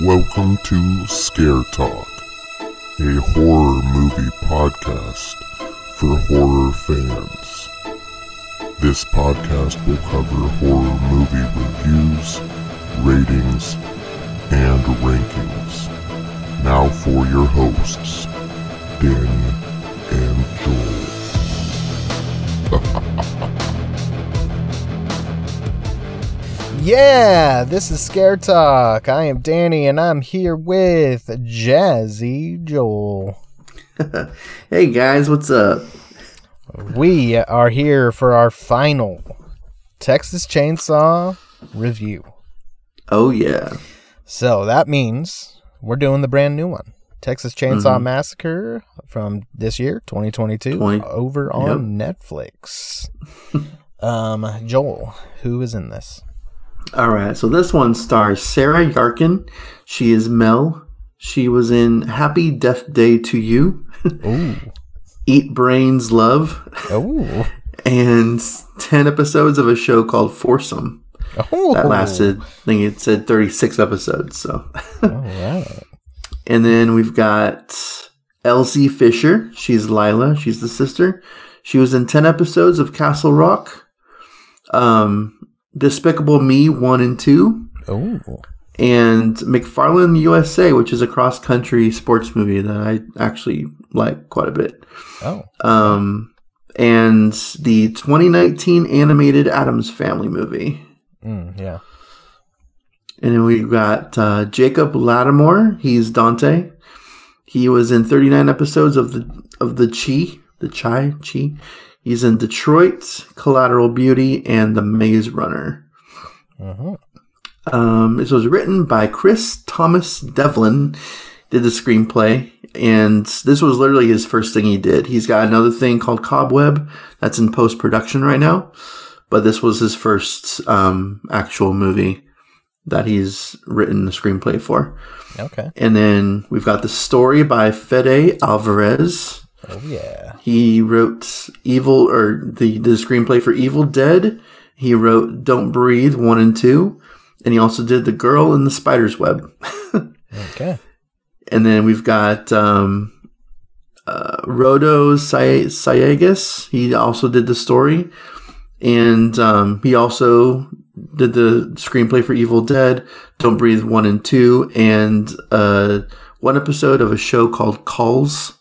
Welcome to Scare Talk, a horror movie podcast for horror fans. This podcast will cover horror movie reviews, ratings, and rankings. Now for your hosts, Danny and Joel. Yeah, this is Scare Talk. I am Danny and I'm here with Jazzy Joel. hey guys, what's up? We are here for our final Texas Chainsaw review. Oh yeah. So that means we're doing the brand new one. Texas Chainsaw Massacre from this year, 2022, 20 over on Netflix. um, Joel, who is in this? All right. So this one stars Sarah Yarkin. She is Mel. She was in Happy Death Day to You, Ooh. Eat Brains Love, Ooh. and 10 episodes of a show called Foursome. Oh. That lasted, I think it said 36 episodes. So, All right. and then we've got Elsie Fisher. She's Lila. She's the sister. She was in 10 episodes of Castle Rock. Um, Despicable Me 1 and 2. Oh. and McFarland USA, which is a cross country sports movie that I actually like quite a bit. Oh. Um, and the 2019 animated Addams Family movie. Mm, yeah. And then we've got uh, Jacob Lattimore. He's Dante. He was in 39 episodes of the of the Chi, the Chai Chi. He's in Detroit, Collateral Beauty, and The Maze Runner. hmm Um, this was written by Chris Thomas Devlin, did the screenplay, and this was literally his first thing he did. He's got another thing called Cobweb that's in post production right now, but this was his first um, actual movie that he's written the screenplay for. Okay. And then we've got the story by Fede Alvarez. Oh yeah. He wrote Evil or the, the screenplay for Evil Dead. He wrote Don't Breathe 1 and 2. And he also did The Girl in the Spider's Web. Okay. and then we've got um, uh, Rodo. He also did the story. And um, he also did the screenplay for Evil Dead, Don't Breathe 1 and 2, and uh, one episode of a show called Calls.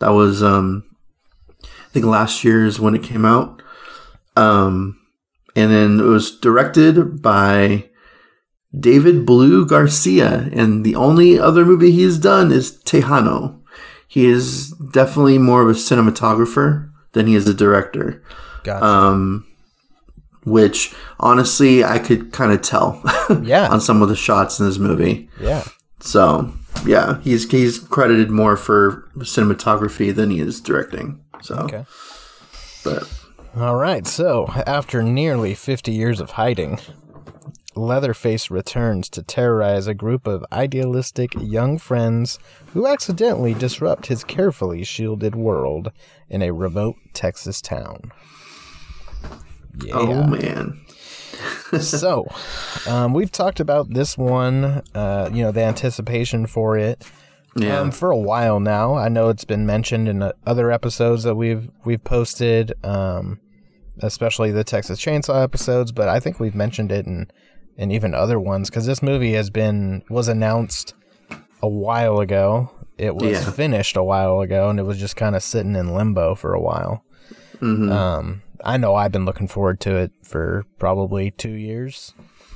That was, um, I think, last year's when it came out. Um, and then it was directed by David Blue Garcia, and the only other movie he's done is Tejano. He is definitely more of a cinematographer than he is a director. Gotcha. Um, which honestly, I could kind of tell Yeah. on some of the shots in this movie. yeah. So yeah, he's he's credited more for cinematography than he is directing. So, Okay. but All right. So, after nearly 50 years of hiding, Leatherface returns to terrorize a group of idealistic young friends who accidentally disrupt his carefully shielded world in a remote Texas town. Oh, yeah. oh man, so, um, we've talked about this one, uh, you know, the anticipation for it. yeah, Um, for a while now. I know it's been mentioned in uh, other episodes that we've we've posted, um, especially the Texas Chainsaw episodes. But I think we've mentioned it in in even other ones because this movie has been was announced a while ago. It was Yeah. finished a while ago, and it was just kind of sitting in limbo for a while. Mhm. Um, I know I've been looking forward to it for probably two years.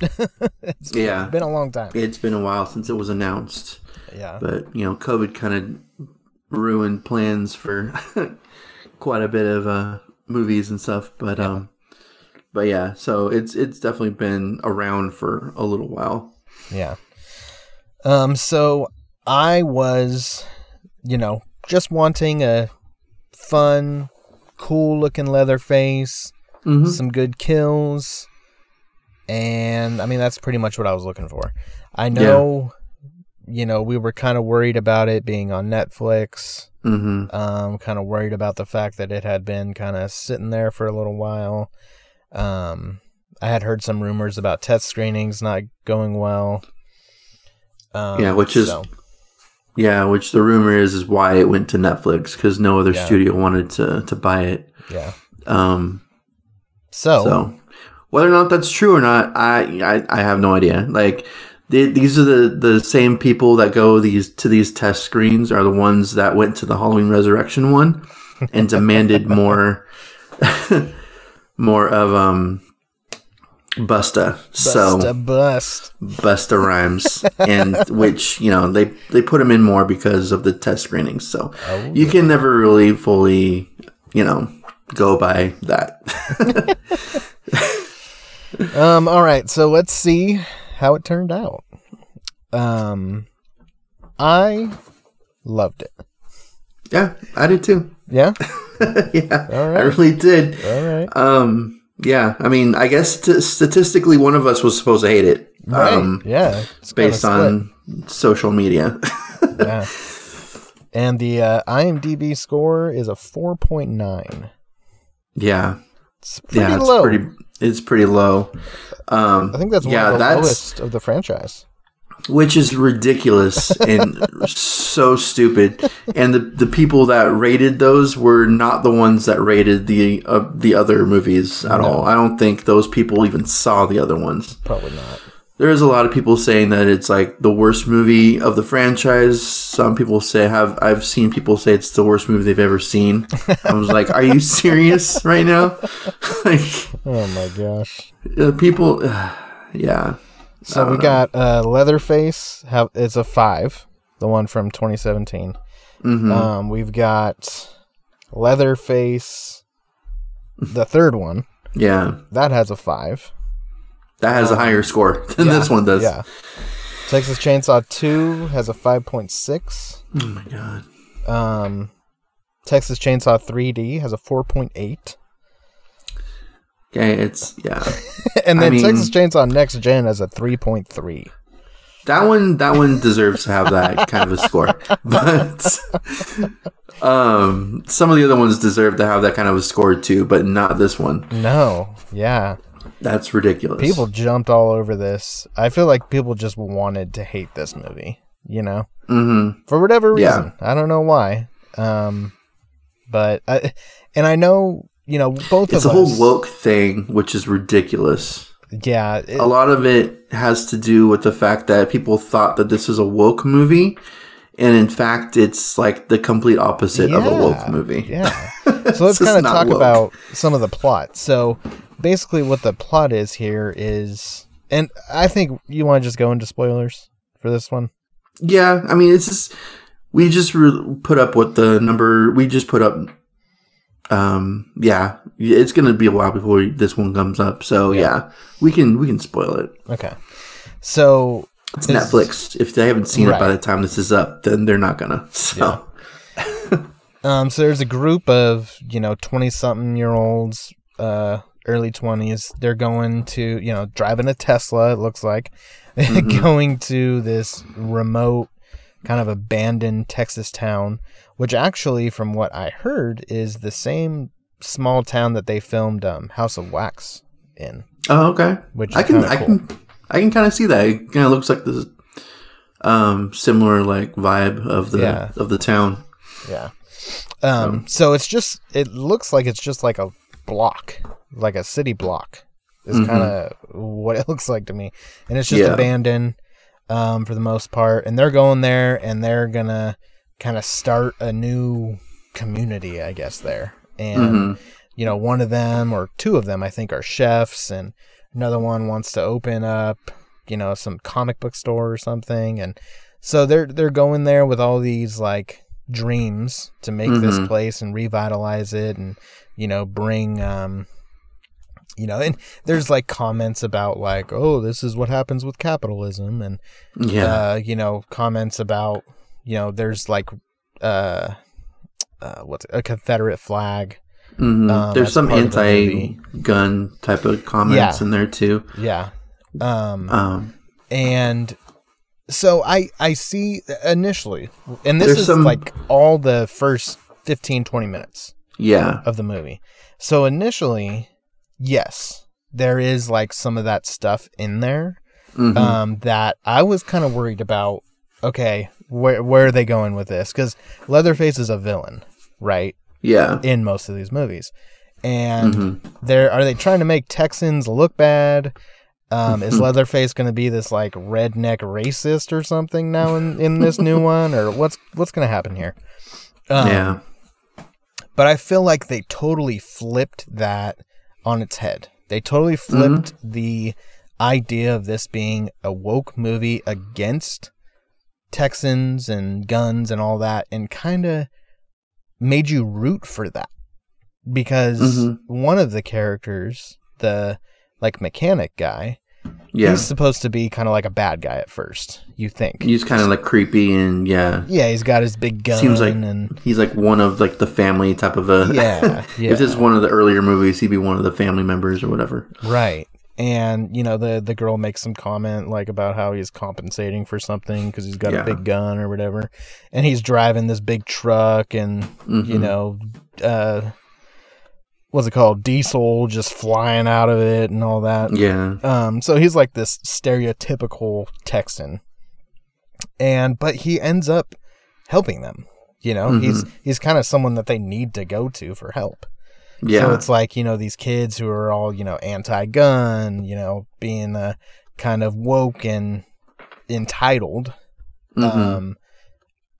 it's yeah. been a long time. It's been a while since it was announced. Yeah. but you know covid kind of ruined plans for quite a bit of uh movies and stuff but um but yeah so it's it's definitely been around for a little while Yeah. Um, so I was, you know, just wanting a fun, cool looking Leatherface, mm-hmm. some good kills, and I mean that's pretty much what I was looking for. I know, you know, we were kind of worried about it being on Netflix. Mm-hmm. Um, kind of worried about the fact that it had been kind of sitting there for a little while. Um, I had heard some rumors about test screenings not going well. Um, Yeah, which is- so, Yeah, which the rumor is is why it went to Netflix because no other Yeah. studio wanted to to buy it. yeah. Um, So, so whether or not that's true or not, I I, I have no idea. Like the, these are the the same people that go these to these test screens are the ones that went to the Halloween Resurrection one and demanded more more of um Busta. so bust bust. Busta Rhymes, and which you know they they put him in more because of the test screenings. So Oh, you can never really fully you know go by that. Um, all right, so let's see how it turned out. Um, I loved it. yeah, I did too. Yeah. yeah, All I really did. All right. Um, yeah, I mean, I guess st- statistically, one of us was supposed to hate it. Right. Um, yeah. It's based on social media. yeah. And the uh, IMDb score is a four point nine. yeah, It's pretty yeah, it's low. pretty. It's pretty low. Um, I think that's one yeah, of the that's lowest of the franchise. Which is ridiculous and so stupid. And the the people that rated those were not the ones that rated the uh, the other movies at all. I don't think those people even saw the other ones. Probably not. There's a lot of people saying that it's like the worst movie of the franchise. Some people say have I've seen people say it's the worst movie they've ever seen. I was like, "Are you serious right now?" like Oh my gosh. uh, people, yeah, So we got uh, Leatherface. Have it's a five, the one from 2017. hmm Um, we've got Leatherface, the third one yeah. that has a five. That has a higher score than this one does. Yeah. Texas Chainsaw 2 has a 5.6. Oh my god. Um, Texas Chainsaw 3D has a 4.8. Okay, it's yeah. and I then mean- Texas Chainsaw Next Gen has a 3.3. That one that one deserves to have that kind of a score. But um some of the other ones deserve to have that kind of a score too, but not this one. No. Yeah. That's ridiculous. People jumped all over this. I feel like people just wanted to hate this movie, you know? Mhm. For whatever reason, Yeah. reason. I don't know why. Um, but, I, and I know, you know, both It's of a whole woke thing, which is ridiculous. Yeah. it- A lot of it has to do with the fact that people thought that this is a woke movie, and in fact, it's like the complete opposite of a woke movie. Yeah. So let's kind of talk woke. about some of the plot. So basically, what the plot is here is, and I think you want to just go into spoilers for this one. Yeah, I mean, it's just we just re- put up what the number we just put up. Um, yeah, it's gonna be a while before this one comes up, so yeah, we can we can spoil it. Okay. So It's Netflix. If they haven't seen it by the time this is up, then they're not gonna. So Um, so there's a group of you know twenty something year olds, uh, early twenties. They're going to you know driving a Tesla. It looks like going to this remote, kind of abandoned Texas town, which actually, from what I heard, is the same small town that they filmed um, House of Wax in. oh, okay. Which I can I can I can kind of see that. It kind of looks like this um similar like vibe of the Yeah. of the town. Yeah. Um, so it's just it looks like it's just like a block, like a city block. Is Mhm. kind of what it looks like to me. And it's just Yeah. abandoned um for the most part and they're going there and they're going to kind of start a new community, I guess there. And Mhm. you know, one of them or two of them I think are chefs and another one wants to open up, you know, some comic book store or something and so they're they're going there with all these like dreams to make this Mhm. place and revitalize it and you know bring um you know and there's like comments about like oh this is what happens with capitalism and Yeah. uh you know comments about you know there's like uh uh what's it, a confederate flag Mhm. um, There's some of the anti-gun type of comments Yeah. in there too. yeah um Um, and so i i see initially and this is some- like all the first 15 20 minutes yeah. of the movie so initially yes there is like some of that stuff in there Mhm. um, that I was kind of worried about. Okay, where where are they going with this? Because Leatherface is a villain, right? yeah. In most of these movies, and Mhm. they're they trying to make Texans look bad? Um, is Leatherface going to be this like redneck racist or something now in, in this new one, or what's what's going to happen here? Um, yeah. but I feel like they totally flipped that on its head. They totally flipped the idea of this being a woke movie against Texans and guns and all that, and kind of made you root for that because Mhm. one of the characters, the like mechanic guy, Yeah. he's supposed to be kind of like a bad guy at first. You think? He's kind of like creepy and yeah. yeah, he's got his big gun Seems like and he's like one of like the family type of a. Yeah, yeah. if this is one of the earlier movies, he'd be one of the family members or whatever. Right. And you know the the girl makes some comment like about how he's compensating for something because he's got Yeah. a big gun or whatever, and he's driving this big truck and you Mhm. know, uh, what's it called, diesel just flying out of it and all that. Yeah. Um, so he's like this stereotypical Texan, and but he ends up helping them. You know, he's he's kind of someone that they need to go to for help. Yeah. So it's like, you know, these kids who are all, you know, anti gun, you know, being uh, kind of woke and entitled, Mhm. um,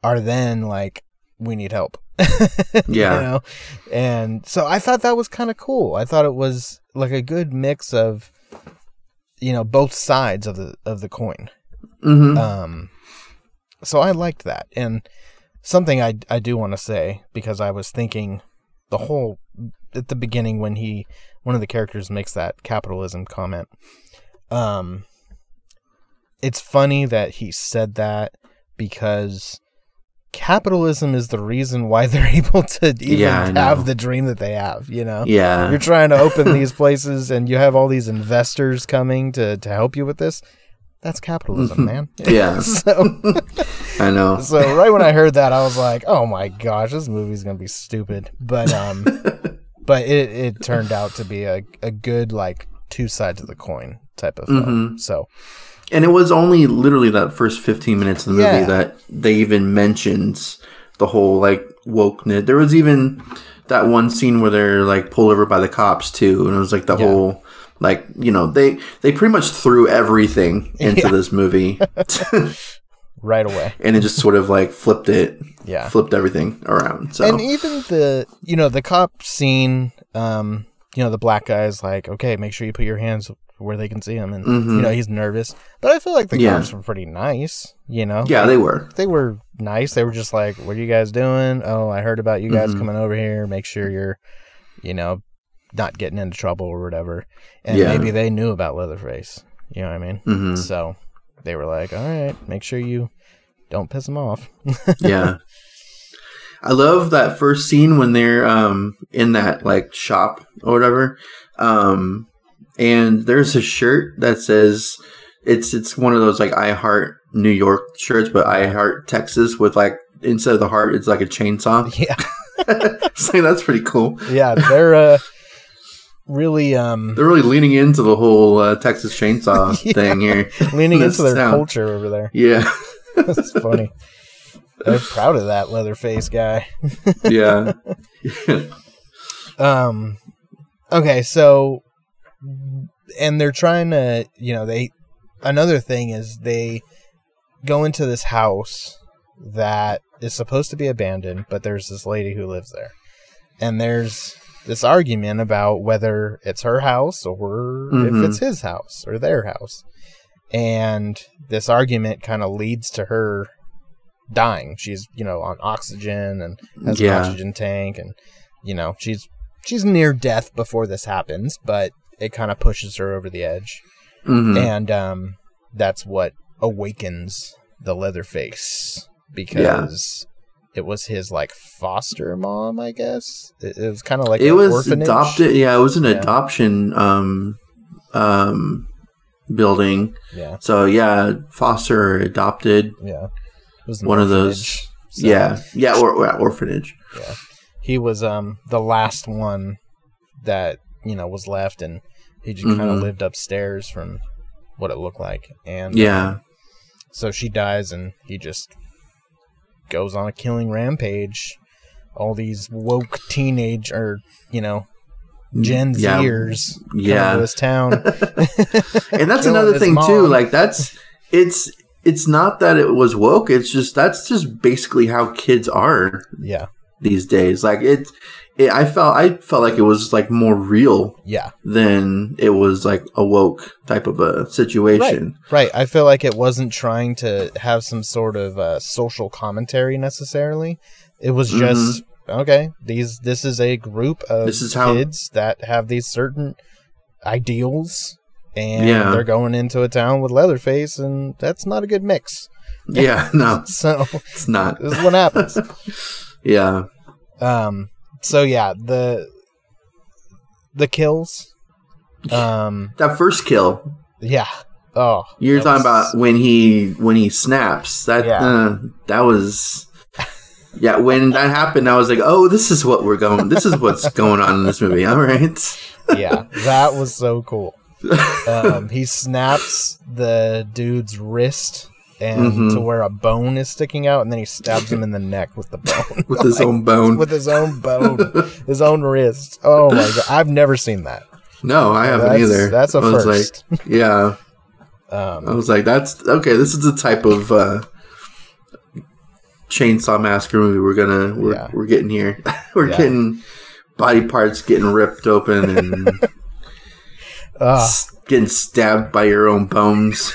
are then like, we need help. Yeah. You know? And so I thought that was kind of cool. I thought it was like a good mix of, you know, both sides of the of the coin. Mhm. Um, so I liked that, and something I I do want to say because I was thinking the whole at the beginning when he one of the characters makes that capitalism comment. Um, it's funny that he said that because capitalism is the reason why they're able to even Yeah, have the dream that they have. You know, yeah. you're trying to open these places and you have all these investors coming to, to help you with this. That's capitalism, man. Yeah. so, I know. so right when I heard that, I was like, "Oh my gosh, this movie's gonna be stupid." But um, but it it turned out to be a a good like two sides of the coin type of film. Mhm. So And it was only literally that first 15 minutes of the movie Yeah. that they even mentions the whole like woke wokeness. There was even that one scene where they're like pulled over by the cops too, and it was like the Yeah. whole like you know they they pretty much threw everything into Yeah. this movie, right away, and it just sort of like flipped it, yeah. flipped everything around. So And even the you know the cop scene, um, you know the black guy's like, okay, make sure you put your hands where they can see him, and Mhm. you know he's nervous. But I feel like the Yeah. cops were pretty nice. You know, yeah, they were. they were nice. They were just like, "What are you guys doing? Oh, I heard about you guys Mhm. coming over here. Make sure you're, you know, not getting into trouble or whatever." And Yeah. maybe they knew about Leatherface. You know what I mean? hmm So they were like, "All right, make sure you don't piss them off." yeah. I love that first scene when they're um in that like shop or whatever. Um and there's a shirt that says it's it's one of those like I heart New York shirts, but I heart Texas with like instead of the heart it's like a chainsaw. yeah, like that's pretty cool. yeah, they're uh, really um They're really leaning into the whole uh, Texas chainsaw Yeah. thing here. leaning into their town. culture over there. Yeah. That's funny. They're proud of that Leatherface guy. yeah. Um okay, so and they're trying to, you know, they another thing is they go into this house that is supposed to be abandoned, but there's this lady who lives there. And there's this argument about whether it's her house or Mhm. if it's his house or their house. And this argument kind of leads to her dying. She's, you know, on oxygen and has Yeah. an oxygen tank and you know, she's she's near death before this happens, but it kind of pushes her over the edge. Mhm. And um that's what awakens the Leatherface because it was his like foster mom, I guess. It, it was kind of like it an was orphanage. adopted yeah it was an Yeah. adoption um um building Yeah, so yeah foster adopted yeah. It was one of those so, yeah yeah or, or orphanage yeah. He was um the last one that you know was left, and he just kind of lived upstairs from what it looked like, and Yeah. so she dies, and he just goes on a killing rampage. All these woke teenage or you know Gen Yeah. Zers come Yeah. this town. and that's another thing too like that's it's it's not that it was woke it's just that's just basically how kids are yeah, these days like it, it i felt i felt like it was like more real yeah, than it was like a woke type of a situation right. I feel like it wasn't trying to have some sort of uh, social commentary necessarily. It was just okay. These this is a group of Mm-hmm. This is how- kids that have these certain ideals, and Yeah. they're going into a town with Leatherface, and that's not a good mix. yeah no So it's not this is what happens. yeah Um. So yeah, the the kills. Um. that first kill Yeah. Oh. you're talking was- about when he when he snaps that Yeah. uh, that was yeah when that happened i was like oh this is what we're going this is what's going on in this movie all right yeah, that was so cool. Um, he snaps the dude's wrist and Mhm. to where a bone is sticking out, and then he stabs him in the neck with the bone. with his own bone with his own bone, his own wrist. Oh my god, I've never seen that. No, I haven't That's- either. that's a I first. Like, yeah, I Um, was like, that's okay. This is the type of uh, chainsaw massacre movie we're gonna we're, Yeah. we're getting here. we're Yeah. getting body parts getting ripped open and s- getting stabbed by your own bones.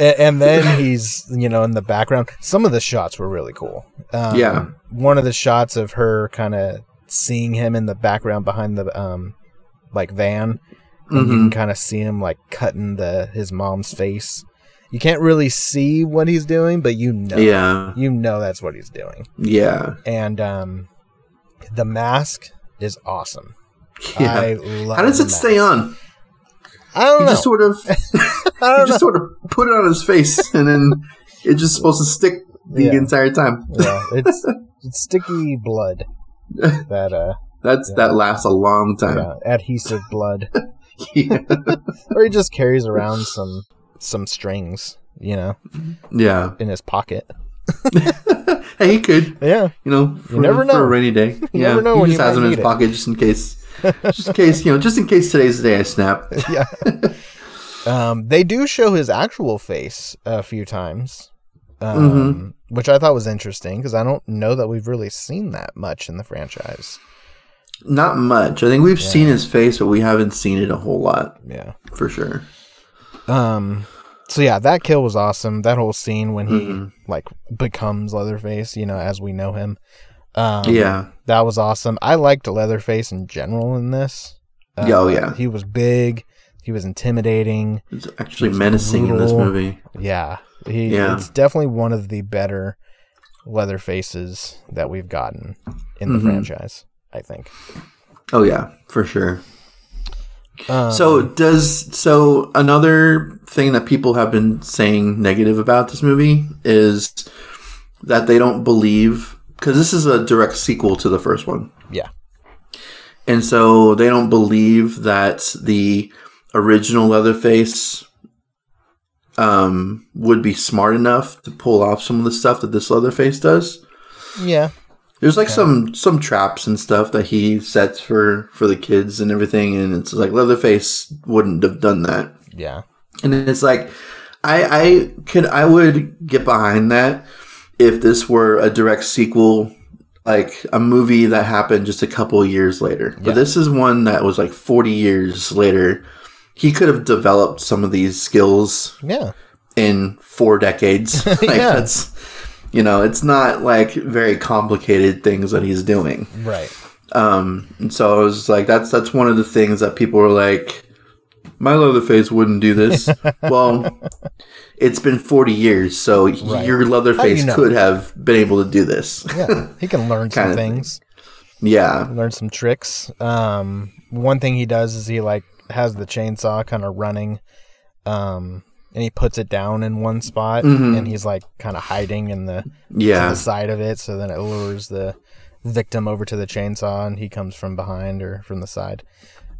And, then he's you know in the background. Some of the shots were really cool. Um, Yeah. one of the shots of her kind of seeing him in the background behind the um like van, and you can Mhm. kind of see him like cutting the his mom's face. You can't really see what he's doing, but you know, Yeah, you know that's what he's doing. yeah, And um, the mask is awesome. yeah. I love How does it stay on? I don't He know. just sort of, I he don't know. just sort of put it on his face, and then it's just supposed to stick the Yeah. entire time. yeah, it's it's sticky blood. That uh, That's Yeah. that lasts a long time. yeah, adhesive blood, Yeah. or he just carries around some some strings, you know, yeah. in his pocket. Hey, he could, Yeah, you know, for, never know. for a rainy day. You yeah, never know he just you has them in his it. pocket just in case, just in case, you know, just in case today's the day I snap. yeah. um, they do show his actual face a few times, um, Mm-hmm. which I thought was interesting because I don't know that we've really seen that much in the franchise. Not much. I think we've Yeah. seen his face, but we haven't seen it a whole lot Yeah. for sure. Um. So yeah, that kill was awesome. That whole scene when he Mhm. like becomes Leatherface, you know, as we know him. Um, yeah, that was awesome. I liked Leatherface in general in this. Uh, Yeah, oh, yeah. he was big. He was intimidating. it's actually He's menacing in this movie. Yeah, he. Yeah. It's definitely one of the better Leatherfaces that we've gotten in the Mhm. franchise. I think. Oh yeah, for sure. Um, So does so another thing that people have been saying negative about this movie is that they don't believe because this is a direct sequel to the first one. yeah, And so they don't believe that the original Leatherface um, would be smart enough to pull off some of the stuff that this Leatherface does. yeah, There's like some some traps and stuff that he sets for for the kids and everything, and it's like Leatherface wouldn't have done that. yeah, And it's like I I could I would get behind that if this were a direct sequel, like a movie that happened just a couple of years later. Yeah. But this is one that was like 40 years later. He could have developed some of these skills yeah, in four decades. like Yeah. that's you know, it's not like very complicated things that he's doing. right. Um, and so I was like, that's that's one of the things that people were like, my Leatherface wouldn't do this. well, it's been forty years, so Right. your Leatherface know? could have been able to do this. Yeah, he can learn some things. yeah, learn some tricks. Um, one thing he does is he like has the chainsaw kind of running, um, and he puts it down in one spot, Mhm. and he's like kind of hiding in the yeah, the side of it, so then it lures the victim over to the chainsaw, and he comes from behind or from the side.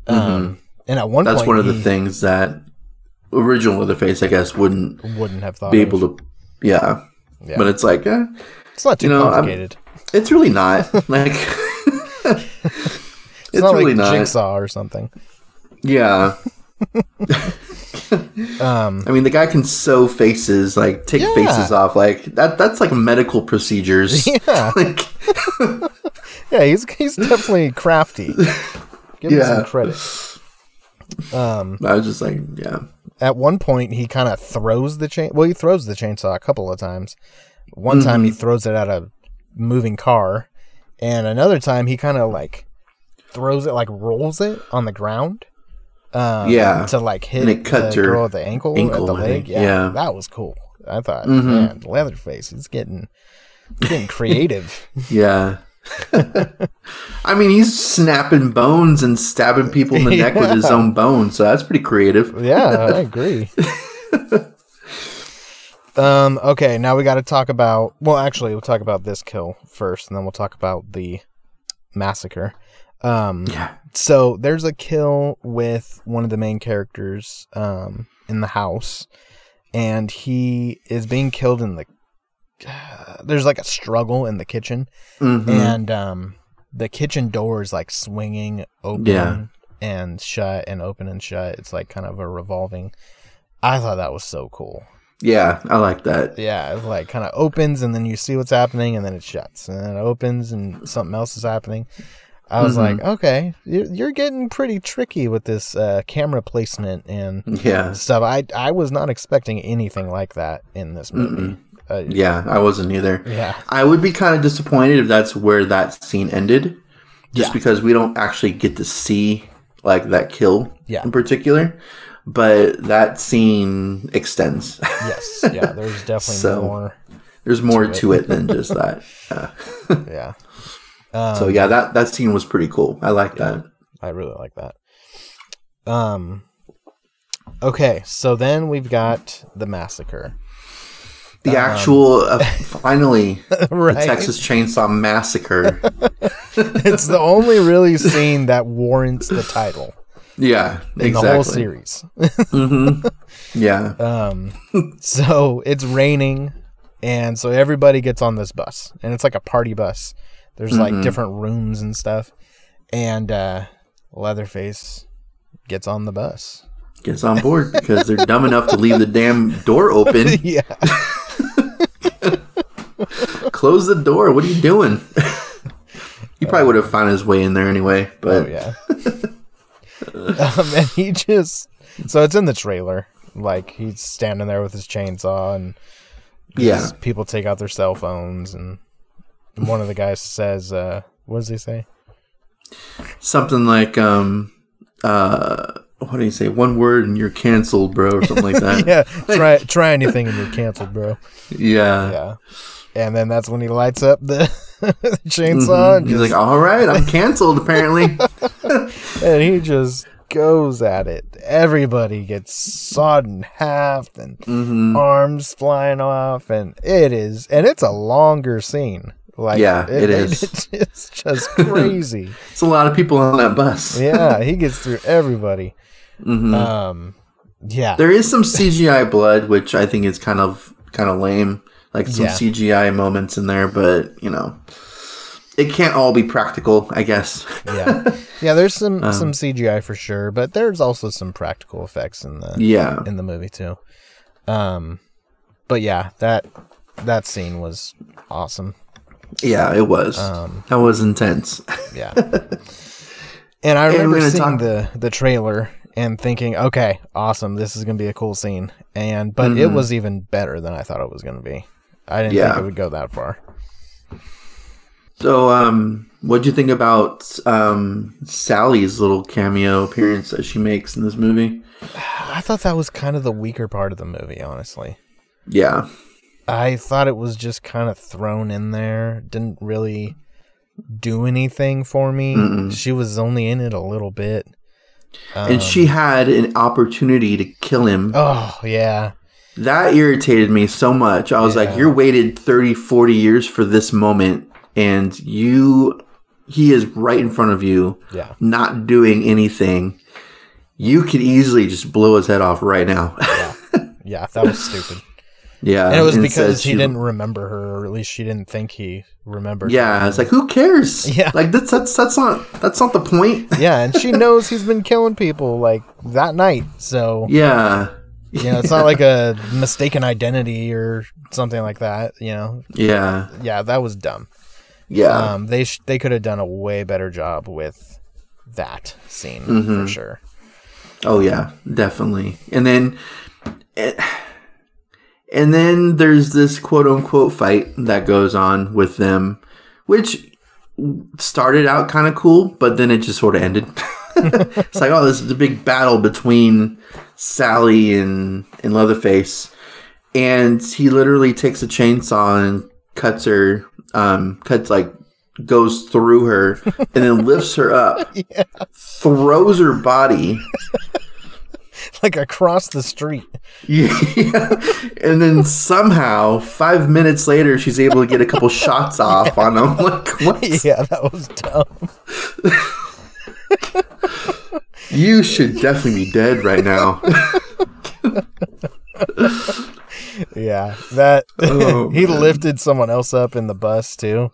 Mm-hmm. Um, And at one That's point, one of the he things that original Leatherface, I guess, wouldn't wouldn't have thought be of. able to. Yeah, Yeah. but it's like, eh, It's not too you know, I'm- complicated. it's really not. like, it's, It's, not really like not. Jigsaw or something. Yeah, Um, I mean, the guy can sew faces, like take Yeah. faces off, like that. That's like medical procedures. Yeah. like, yeah, he's he's definitely crafty. Give him Yeah. some credit. Um, I was just like, yeah, at one point, he kind of throws the chain. Well, he throws the chainsaw a couple of times. One time, Mm-hmm. he throws it at a moving car, and another time, he kind of like throws it, like rolls it on the ground. Um, Yeah. to like hit And it cut the her girl at the ankle, at ankle, the leg. Yeah, Yeah. that was cool. I thought, Mhm. man, Leatherface is getting getting creative. yeah. I mean, he's snapping bones and stabbing people in the neck with his own bones, so that's pretty creative. Yeah, I agree. um. Okay, now we got to talk about. Well, actually, we'll talk about this kill first, and then we'll talk about the massacre. Um. Yeah. So there's a kill with one of the main characters um, in the house, and he is being killed in the. There's like a struggle in the kitchen, Mhm. and um, the kitchen door is like swinging open Yeah. and shut and open and shut. It's like kind of a revolving. I thought that was so cool. Yeah, I like that. Yeah, it like kind of opens and then you see what's happening and then it shuts and then it opens and something else is happening. I was Mhm. like, okay, you're, you're getting pretty tricky with this uh, camera placement and Yeah. stuff. I I was not expecting anything like that in this movie. Uh, Yeah, I wasn't either. yeah, I would be kind of disappointed if that's where that scene ended, just Yeah. because we don't actually get to see like that kill Yeah. in particular. But that scene extends. yes, yeah. There's definitely So, more. There's more To to it than just that. Yeah. Yeah. Um, So yeah, that that scene was pretty cool. I like that. I really like that. Um. Okay, so then we've got the massacre. The actual uh, finally Um, right. the Texas Chainsaw Massacre. it's the only really scene that warrants the title yeah, in exactly. the whole series. hmm Yeah, Um, so it's raining, and so everybody gets on this bus, and it's like a party bus. There's like Mhm. different rooms and stuff, and uh, Leatherface gets on the bus. gets on board because they're dumb enough to leave the damn door open. yeah, Close the door. What are you doing? he probably would have found his way in there anyway. But oh yeah. um, and he just so it's in the trailer. Like he's standing there with his chainsaw, and yeah, people take out their cell phones, and one of the guys says, uh, "What does he say?" something like um, uh, what do you say? One word and you're canceled, bro, or something like that. yeah, try try anything and you're canceled, bro. yeah. Yeah. And then that's when he lights up the, chainsaw and, He's just, like, all right, I'm canceled. Apparently, and he just goes at it. Everybody gets sawed in half and hmm arms flying off and it is and it's a longer scene. Like Yeah, it is. It's just crazy. it's a lot of people on that bus. yeah, he gets through everybody. hmm Um yeah. There is some CGI blood, which I think is kind of kind of lame. Like some Yeah. CGI moments in there, but you know, it can't all be practical. I guess. yeah. Yeah, there's some Um, some CGI for sure, but there's also some practical effects in the yeah, in the movie too. Um, but yeah, that that scene was awesome. yeah, it was. Um, that was intense. yeah. And I remember we're seeing talk- the the trailer and thinking, okay, awesome, this is gonna be a cool scene. And but it Mhm. was even better than I thought it was gonna be. I didn't Yeah. think it would go that far. So, um, what do you think about um Sally's little cameo appearance that she makes in this movie? I thought that was kind of the weaker part of the movie, honestly. Yeah, I thought it was just kind of thrown in there. Didn't really do anything for me. Mm-mm. She was only in it a little bit. Um, and she had an opportunity to kill him. Oh, yeah. That irritated me so much. I was Yeah. like, you're waited 30, 40 years for this moment, and you, he is right in front of you, Yeah. not doing anything. you could easily just blow his head off right now. Yeah, that was stupid. yeah, And it was said because he she- didn't remember her, or at least she didn't think he remembered. Yeah, her. it's like who cares? Yeah. like that's that's that's not that's not the point. yeah, and she knows he's been killing people like that night. So Yeah, you know, it's not like a mistaken identity or something like that. You know, yeah, yeah, that was dumb. yeah. Um, they sh- they could have done a way better job with that scene Mm-hmm. for sure. Oh yeah, definitely. And then, eh, and then there's this quote unquote fight that goes on with them, which started out kind of cool, but then it just sort of ended. it's like, oh, this is a big battle between Sally and and Leatherface, and he literally takes a chainsaw and cuts her, um, cuts like goes through her and then lifts her up, throws her body. Like across the street. Yeah. And then somehow, five minutes later, she's able to get a couple shots off on him. Like, what? Yeah, that was dumb. You should definitely be dead right now. Yeah, that Oh, he lifted someone else up in the bus too.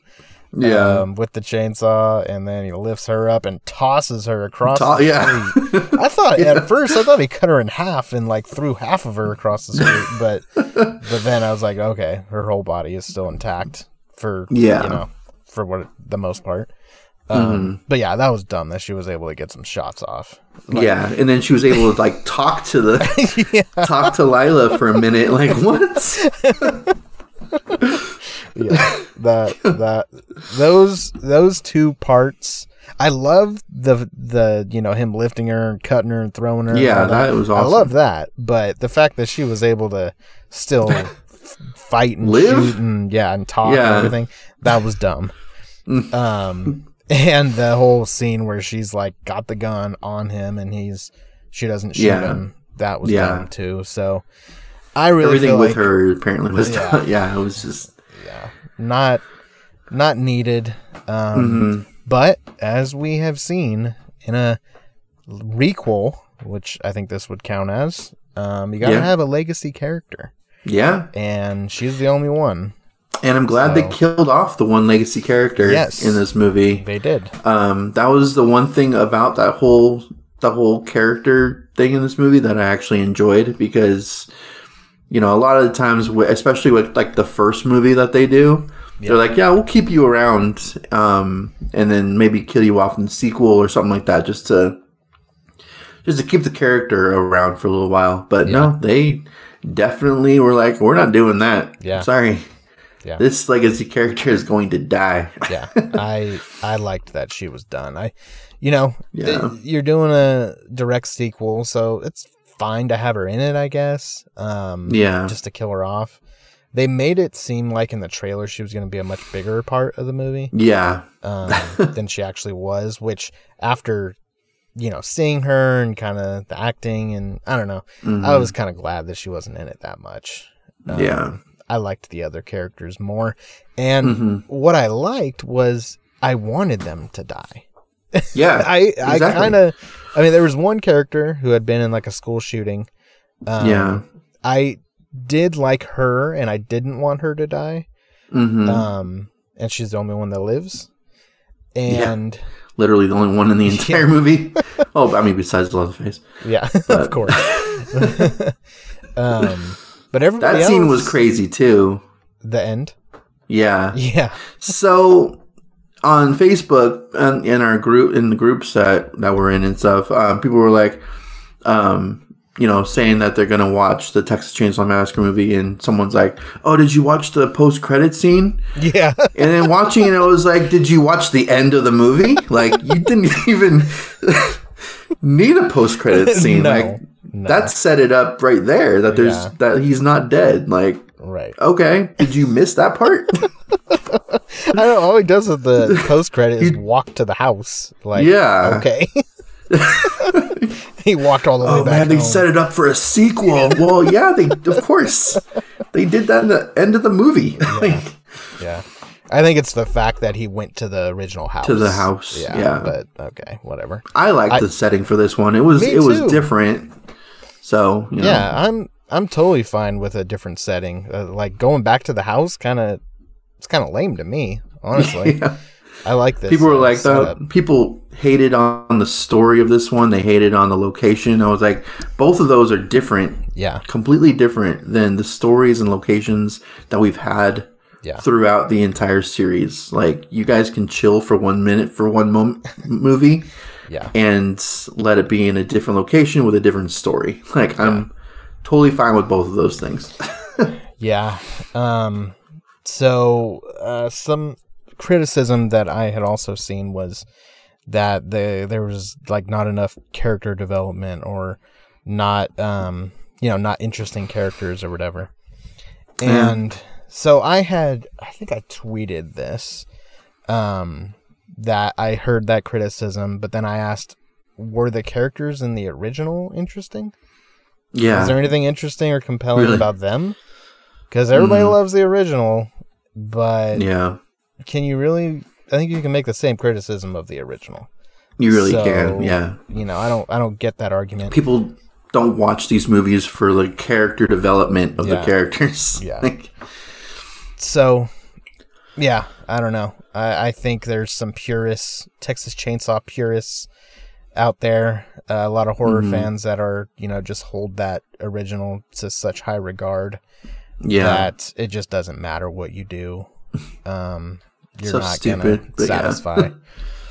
Yeah. um, with the chainsaw, and then he lifts her up and tosses her across. Ta- the yeah. street. I thought at first I thought he cut her in half and like threw half of her across the street, but but then I was like, okay, her whole body is still intact for Yeah. you know for what the most part. Um, But yeah, that was dumb that she was able to get some shots off. yeah. And then she was able to, like, talk to the, talk to Lila for a minute. Like, what? yeah that that those those two parts i love the the you know him lifting her and cutting her and throwing her Yeah, that was awesome. i love that but the fact that she was able to still fight and Live? shoot and yeah and talk and everything that was dumb um and the whole scene where she's like got the gun on him and he's she doesn't shoot Yeah. him that was Yeah. dumb too so i really Everything with like her apparently was, Yeah. yeah. yeah, it was just, yeah not not needed um but as we have seen in a requel which i think this would count as um you gotta Yeah. have a legacy character yeah. and she's the only one And I'm glad they killed off the one legacy character Yes. in this movie. they did Um, that was the one thing about that whole the whole character thing in this movie that I actually enjoyed because you know a lot of the times, especially with like the first movie that they do, they're like, yeah, we'll keep you around, um, and then maybe kill you off in the sequel or something like that, just to just to keep the character around for a little while. But no, they definitely were like, we're not doing that. Yeah. sorry. Yeah. This legacy character is going to die. yeah i i liked that she was done i you know th- you're doing a direct sequel so it's fine to have her in it i guess um Yeah. just to kill her off they made it seem like in the trailer she was going to be a much bigger part of the movie yeah. um, than she actually was. Which after you know seeing her and kind of the acting and I don't know, I was kind of glad that she wasn't in it that much. Um, Yeah. I liked the other characters more, and Mm-hmm. what I liked was I wanted them to die. Yeah. I I Exactly. kind of I mean there was one character who had been in like a school shooting. Um, Yeah. I did like her, and I didn't want her to die. hmm Um, and she's the only one that lives. And Literally the only one in the entire movie. Oh, I mean, besides Leatherface. yeah, of course. um, but everybody That scene was crazy too. The end. Yeah. Yeah, So on Facebook and in our group, in the groups that that we're in and stuff, um, people were like, um, you know, saying that they're gonna watch the Texas Chainsaw Massacre movie, and someone's like, "Oh, did you watch the post credit scene?" yeah, And then watching it, I was like, "Did you watch the end of the movie? Like, you didn't even need a post credit scene. No, like, no. that set it up right there. That there's Yeah. that he's not dead. Like, right. okay, did you miss that part? I don't. Know, all he does with the post credit is walk to the house. Like, Yeah. okay. he walked all the way oh back. man, they home. set it up for a sequel. well, yeah, they of course they did that in the end of the movie. like, Yeah. I think it's the fact that he went to the original house. To the house, yeah. yeah. But okay, whatever. I liked I- the setting for this one. It was it was too. different. So you know, Yeah, I'm I'm totally fine with a different setting. Uh, like going back to the house, kind of it's kind of lame to me, honestly. Yeah. I like this. people were uh, like the people hated on the story of this one. They hated on the location. I was like, both of those are different, Yeah, completely different than the stories and locations that we've had yeah, throughout the entire series. Like you guys can chill for one minute for one moment movie yeah. and let it be in a different location with a different story. Like I'm totally fine with both of those things. Yeah. Um so uh some criticism that I had also seen was that the there was like not enough character development or not um you know not interesting characters or whatever. And so I had I think I tweeted this um that I heard that criticism but then I asked were the characters in the original interesting? yeah. Is there anything interesting or compelling Really? about them? Because everybody Mm. loves the original, but yeah. can you really? I think you can make the same criticism of the original. You really So, can. Yeah. You know, I don't. I don't get that argument. people don't watch these movies for the character development of Yeah. the characters. Yeah. Like, So, yeah, I don't know. I, I think there's some purists, Texas Chainsaw purists out there. Uh, a lot of horror Mhm. fans that are, you know, just hold that original to such high regard yeah. that it just doesn't matter what you do. Um, you're So not stupid, gonna but yeah. satisfy.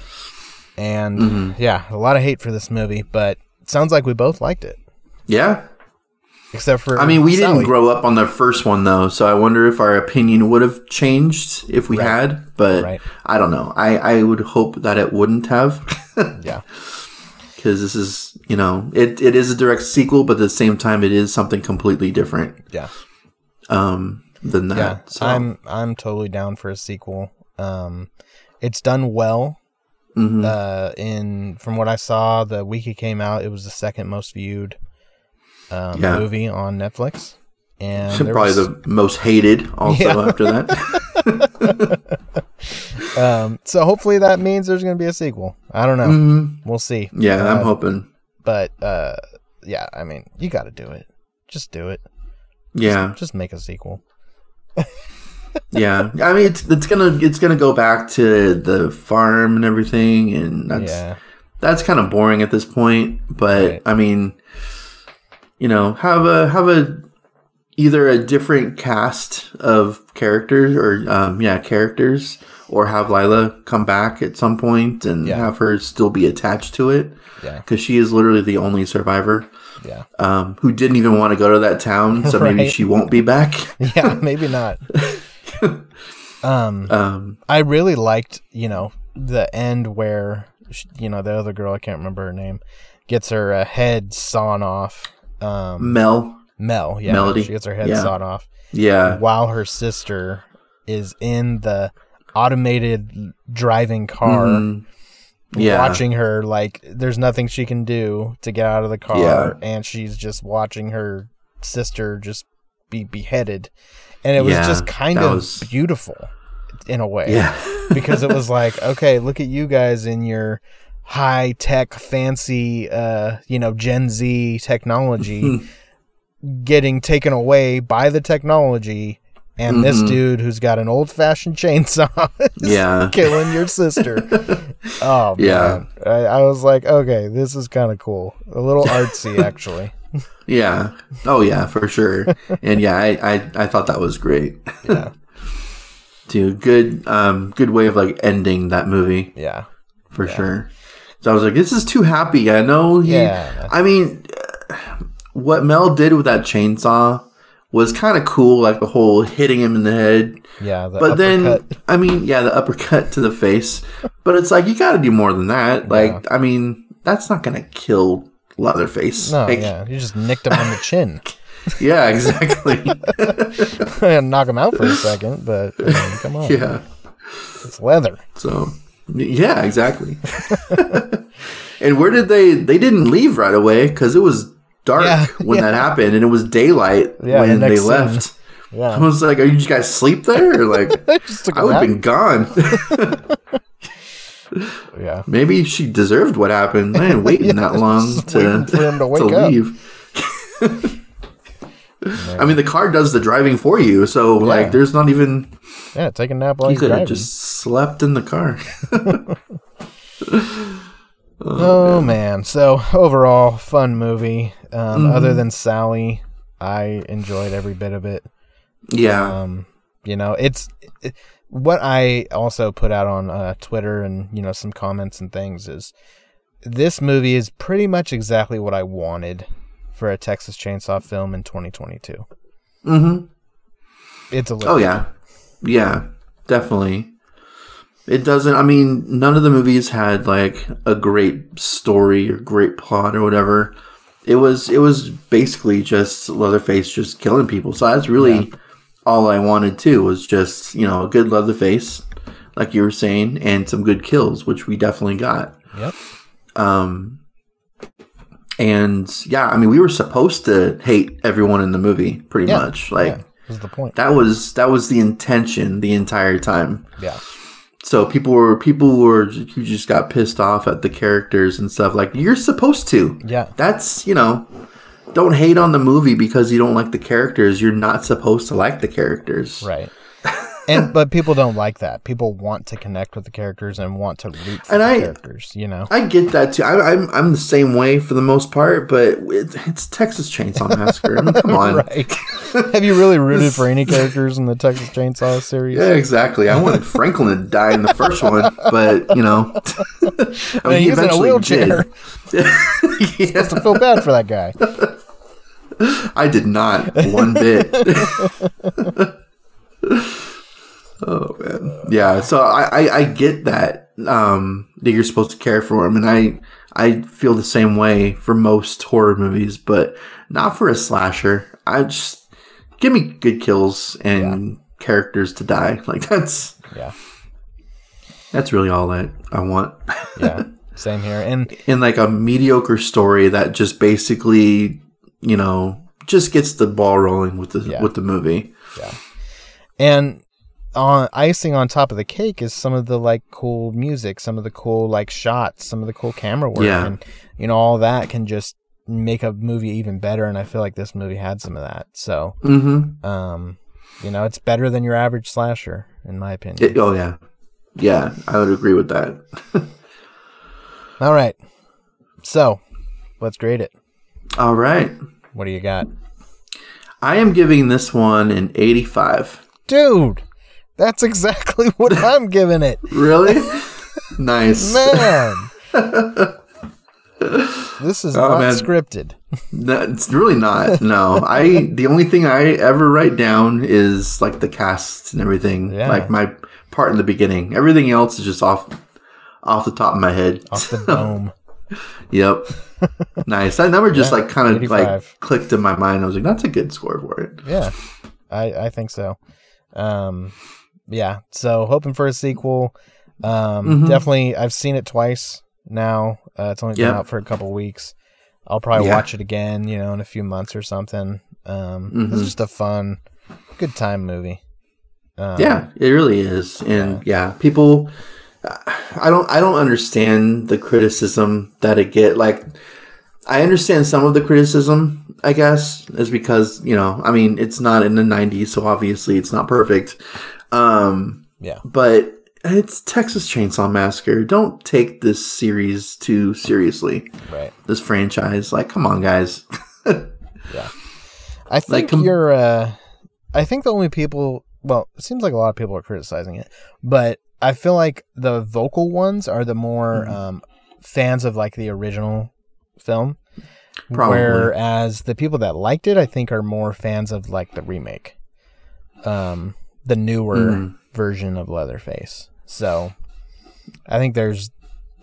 and Mhm. yeah, a lot of hate for this movie, but it sounds like we both liked it, yeah. Except for I mean, we Sally. didn't grow up on the first one though, so I wonder if our opinion would have changed if we Right. had. But Right. I don't know. I I would hope that it wouldn't have, Yeah, because this is you know it it is a direct sequel, but at the same time it is something completely different yeah, um than that. yeah. so. I'm I'm totally down for a sequel. Um, it's done well. Mhm. Uh, in from what I saw, the week it came out, it was the second most viewed um, Yeah. movie on Netflix, and probably was- the most hated also Yeah. after that. Um, so hopefully that means there's going to be a sequel. I don't know. Mhm. We'll see. Yeah, I'm Uh, hoping. But uh, yeah, I mean, you got to do it. Just do it. Yeah, Just make a sequel. yeah. I mean, it's it's gonna it's gonna go back to the farm and everything, and that's yeah, that's kind of boring at this point. But Right. I mean, you know, have a have a either a different cast of characters or um, yeah characters, or have Lila come back at some point and Yeah. have her still be attached to it yeah, because she is literally the only survivor. yeah, um, who didn't even want to go to that town, so maybe she won't be back. yeah. Maybe not. um, Um, I really liked, you know, the end where sh- you know the other girl I can't remember her name gets her uh, head sawn off. Um, Mel, Mel, yeah, Melody. she gets her head Yeah. sawed off. yeah, while her sister is in the automated driving car Mhm. yeah, watching her like there's nothing she can do to get out of the car Yeah. and she's just watching her sister just be beheaded and it was just kind of was- beautiful in a way yeah, because it was like okay look at you guys in your high tech fancy uh you know gen z technology getting taken away by the technology and this Mhm. dude who's got an old fashioned chainsaw is Yeah. killing your sister oh Yeah. man I, I was like okay this is kind of cool a little artsy actually yeah. Oh yeah, for sure. And yeah, I, I, I thought that was great. yeah Dude, good, um, good way of like ending that movie yeah for sure. So I was like, this is too happy. I know he. Yeah. I mean, what Mel did with that chainsaw was kind of cool, like the whole hitting him in the head. yeah the but uppercut. then I mean, yeah, the uppercut to the face. But it's like you got to do more than that. Like, I mean, that's not gonna kill Leatherface. no Like, yeah you just nicked him on the chin yeah, exactly. knock him out for a second but I mean, come on yeah. it's leather So, yeah, exactly. and where did they? They didn't leave right away because it was dark Yeah, when yeah. that happened, and it was daylight Yeah, the when they next scene. left. I was like, "Are you guys sleep there?" Or like, Just took a I would have been gone. Yeah. Maybe she deserved what happened. I ain't waiting that long to, him to wake I mean, the car does the driving for you, so like, there's not even. Yeah, take a nap while You could driving. have just slept in the car. Oh man! So overall, fun movie. Um, Mm-hmm. Other than Sally, I enjoyed every bit of it. Yeah, Um, you know, it's it, what I also put out on uh, Twitter and you know some comments and things is this movie is pretty much exactly what I wanted for a Texas Chainsaw film in 2022. Mm-hmm. It's a Oh yeah, yeah, definitely. It doesn't. I mean, none of the movies had like a great story or great plot or whatever. It was it was basically just Leatherface just killing people. So that's really all I wanted too was just you know a good Leatherface, like you were saying, and some good kills, which we definitely got. Yep. Um, and yeah, I mean, we were supposed to hate everyone in the movie, pretty Yeah, much. Like yeah, was the point. that was that was the intention the entire time. Yeah. So people were people were who just got pissed off at the characters and stuff. Like you're supposed to. Yeah. That's you know, don't hate on the movie because you don't like the characters. You're not supposed to like the characters. Right. And but people don't like that. People want to connect with the characters and want to root for And the I- characters. You know. I get that too. I, I'm I'm the same way for the most part, but it, it's Texas Chainsaw Massacre. I mean, come on. Right. Have you really rooted for any characters in the Texas Chainsaw series? Yeah, exactly. I wanted Franklin to die in the first one, but you know, I mean, he's in a wheelchair. did. yeah, to feel bad for that guy. I did not one bit. Oh man, yeah. So I, I, I get that um, that you're supposed to care for him, and I I feel the same way for most horror movies, but not for a slasher. I just give me good kills and characters to die. Like that's Yeah. that's really all that I want. Yeah. Same here. And in like a mediocre story that just basically, you know, just gets the ball rolling with the Yeah. with the movie. Yeah, and on icing on top of the cake is some of the like cool music, some of the cool like shots, some of the cool camera work, Yeah. and you know all that can just make a movie even better. And I feel like this movie had some of that. So, Mm-hmm. um, you know, it's better than your average slasher, in my opinion. oh yeah, yeah, I would agree with that. All right, so let's grade it. All right, What do you got, I am giving this one an eighty-five. dude? That's exactly what I'm giving it, Really? nice. man. This is Oh, not man. scripted. No, it's really not. No, I the only thing I ever write down is like the cast and everything. Yeah. Like my part in the beginning. Everything else is just off off the top of my head. Off the dome. Yep. nice. That number just Yeah, like kind of like clicked in my mind. I was like, that's a good score for it. Yeah, I I think so. Um, yeah. So hoping for a sequel. Um, Mhm. definitely. I've seen it twice now. Uh, it's only been Yeah. out for a couple weeks. I'll probably Yeah. watch it again. You know, in a few months or something. Um, Mhm. it's just a fun, good time movie. Um, yeah, it really is. And yeah, people I don't I don't understand the criticism that it get like I understand some of the criticism, I guess, is because, you know, I mean, it's not in the 90s, so obviously it's not perfect. Um Yeah. but it's Texas Chainsaw Massacre. Don't take this series too seriously. Right. This franchise, like, come on, guys. Yeah. I think com- you're. Uh, I think the only people. Well, it seems like a lot of people are criticizing it, but I feel like the vocal ones are the more Mm-hmm. um, fans of like the original film. Probably. Whereas the people that liked it, I think, are more fans of like the remake, um, the newer Mhm. version of Leatherface. So, I think there's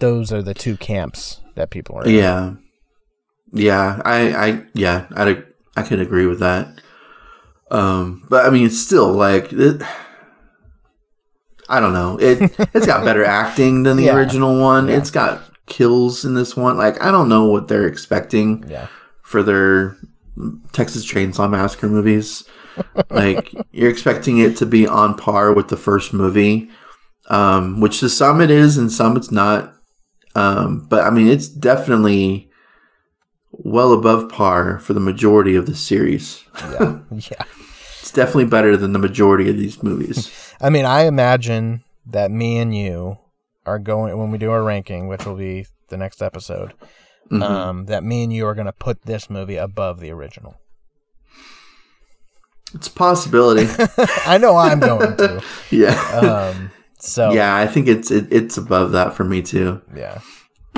those are the two camps that people are. in. Yeah, yeah, I, I, yeah, I, I could agree with that. Um, but I mean, it's still like it, I don't know. It it's got better acting than the Yeah. original one. Yeah. It's got kills in this one. Like I don't know what they're expecting Yeah. for their Texas Chainsaw Massacre movies. Like you're expecting it to be on par with the first movie, um, which to some it is and some it's not. Um, but I mean, it's definitely well above par for the majority of the series. Yeah, yeah. It's definitely better than the majority of these movies. I mean, I imagine that me and you are going when we do our ranking, which will be the next episode. Mhm. Um, that me and you are going to put this movie above the original. It's a possibility. I know I'm going to. yeah. Um, so yeah, I think it's it, it's above that for me too. yeah.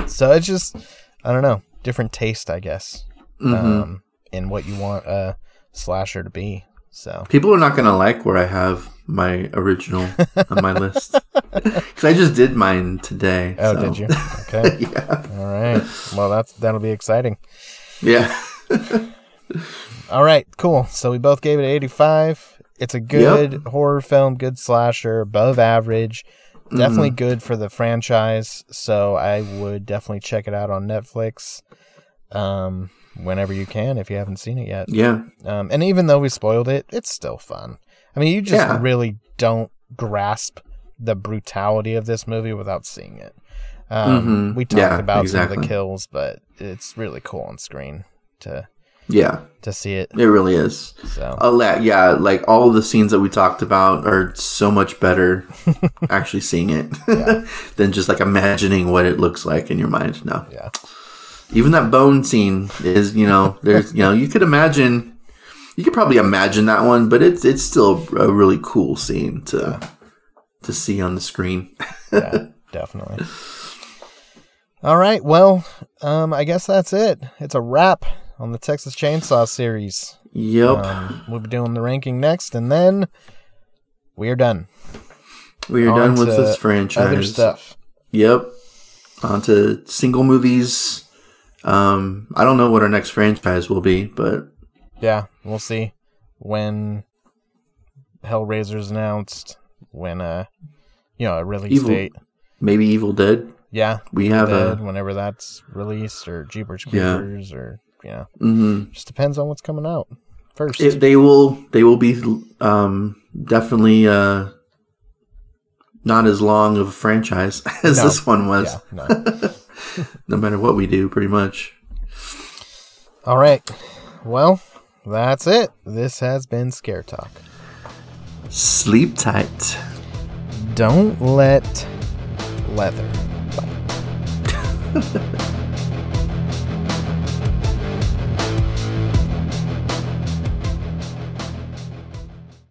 So it's just I don't know, different taste, I guess, Mhm. um, in what you want a slasher to be. So People are not gonna like where I have my original on my list because I just did mine today. oh, so- did you? Okay. yeah, All right. Well, that's that'll be exciting. yeah, All right, cool. So we both gave it 85. It's a good horror film, good slasher, above average. Definitely Mm-hmm. good for the franchise. So I would definitely check it out on Netflix um, whenever you can if you haven't seen it yet. yeah. Um, and even though we spoiled it, it's still fun. I mean, you just Yeah. really don't grasp the brutality of this movie without seeing it. Um, Mhm. We talked Yeah, about some of the kills, but it's really cool on screen to Yeah, to see it. it really is. So A lot, yeah, like all the scenes that we talked about are so much better actually seeing it Yeah. than just like imagining what it looks like in your mind. No, yeah. even that bone scene is, you know, there's, you know, you could imagine, you could probably imagine that one, but it's it's still a really cool scene to to see on the screen. yeah, definitely. All right, well, um, I guess that's it. It's a wrap on the Texas Chainsaw series. Yep, Um, we'll be doing the ranking next, and then we are done. we are on done with this franchise. Other stuff. Yep, on to single movies. Um, I don't know what our next franchise will be, but Yeah, we'll see when Hellraiser's announced. When uh, you know, a release Evil- date. maybe Evil Dead. Yeah, We have Dead, a whenever that's released, or Jeepers Yeah. Creepers, or you know, mhm. just depends on what's coming out first. It, they will they will be um, definitely uh, not as long of a franchise as No. this one was. yeah, no. No matter what we do, pretty much. All right. Well, that's it. This has been Scare Talk. Sleep tight. Don't let leather.